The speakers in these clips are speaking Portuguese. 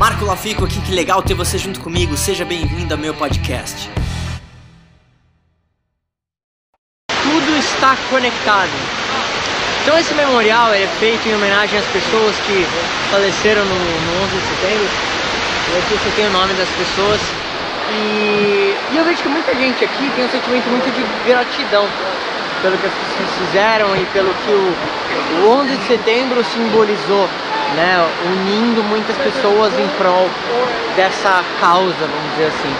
Marco Lafico aqui, que legal ter você junto comigo. Seja bem-vindo ao meu podcast. Tudo está conectado. Então esse memorial é feito em homenagem às pessoas que faleceram no, no 11 de setembro. E aqui você tem o nome das pessoas. E, e eu vejo que muita gente aqui tem um sentimento muito de gratidão pelo que as pessoas fizeram e pelo que o, o 11 de setembro simbolizou né, unindo muitas pessoas em prol dessa causa, vamos dizer assim.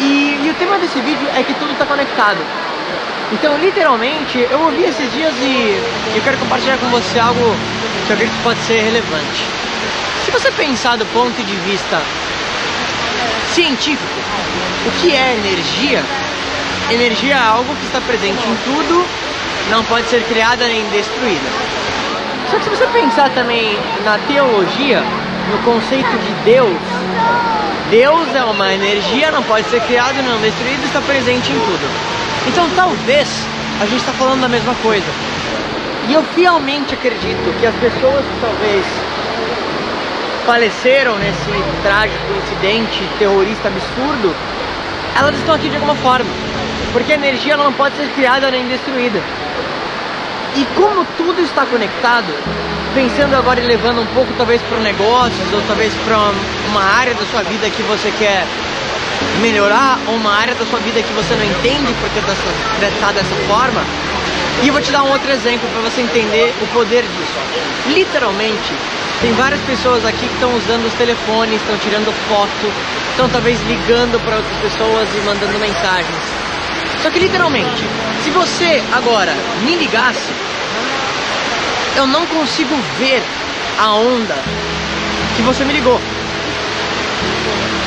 E, e o tema desse vídeo é que tudo está conectado. Então, literalmente, eu ouvi esses dias e eu quero compartilhar com você algo que eu acredito que pode ser relevante. Se você pensar do ponto de vista científico, o que é energia? Energia é algo que está presente em tudo, não pode ser criada nem destruída. Só que se você pensar também na teologia, no conceito de Deus, Deus é uma energia, não pode ser criado, não destruído, está presente em tudo. Então talvez a gente está falando da mesma coisa. E eu fielmente acredito que as pessoas que talvez faleceram nesse trágico incidente terrorista absurdo, elas estão aqui de alguma forma. Porque a energia não pode ser criada nem destruída. E como tudo está conectado, pensando agora e levando um pouco talvez para negócios ou talvez para uma área da sua vida que você quer melhorar ou uma área da sua vida que você não entende porque está dessa forma. E eu vou te dar um outro exemplo para você entender o poder disso. Literalmente, tem várias pessoas aqui que estão usando os telefones, estão tirando foto, estão talvez ligando para outras pessoas e mandando mensagens. Só que literalmente, se você agora me ligasse, eu não consigo ver a onda que você me ligou.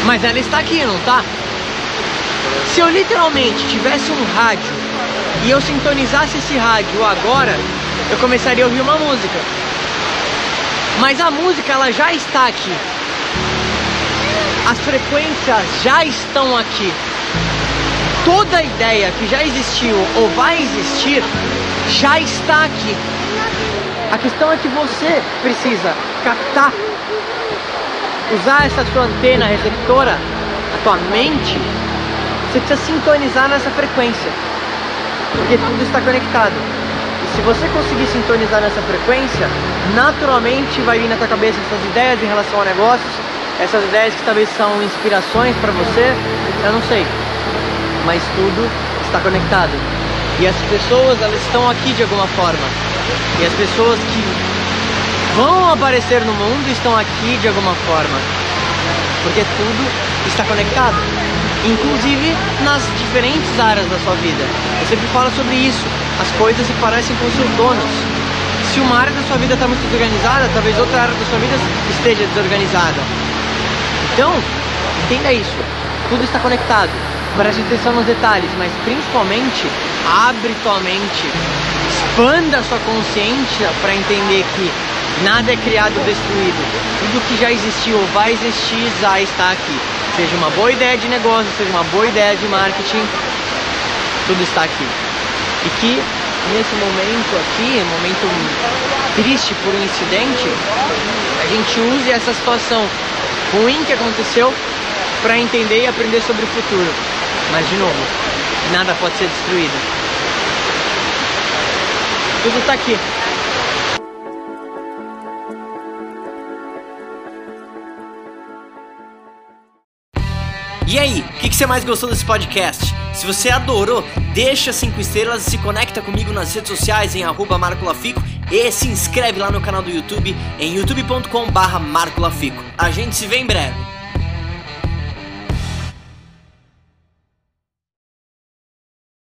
Mas ela está aqui, não tá? Se eu literalmente tivesse um rádio e eu sintonizasse esse rádio agora, eu começaria a ouvir uma música. Mas a música ela já está aqui. As frequências já estão aqui toda ideia que já existiu ou vai existir já está aqui. A questão é que você precisa captar, usar essa sua antena receptora, a tua mente, você precisa sintonizar nessa frequência, porque tudo está conectado. E se você conseguir sintonizar nessa frequência, naturalmente vai vir na tua cabeça essas ideias em relação a negócios, essas ideias que talvez são inspirações para você, eu não sei mas tudo está conectado. E as pessoas, elas estão aqui de alguma forma. E as pessoas que vão aparecer no mundo estão aqui de alguma forma. Porque tudo está conectado. Inclusive nas diferentes áreas da sua vida. Eu sempre falo sobre isso. As coisas se parecem com seus donos. Se uma área da sua vida está muito desorganizada, talvez outra área da sua vida esteja desorganizada. Então, entenda isso. Tudo está conectado. Preste atenção nos detalhes, mas principalmente abre tua mente, expanda sua consciência para entender que nada é criado ou destruído. Tudo que já existiu ou vai existir já está aqui. Seja uma boa ideia de negócio, seja uma boa ideia de marketing, tudo está aqui. E que nesse momento aqui, momento triste por um incidente, a gente use essa situação ruim que aconteceu para entender e aprender sobre o futuro. Mas de novo, nada pode ser destruído. Tudo está aqui. E aí, o que, que, você mais gostou desse podcast? Se você adorou, deixa 5 estrelas e se conecta comigo nas redes sociais em marcolafico e se inscreve lá no canal do YouTube em youtube.com barra. A gente se vê em breve.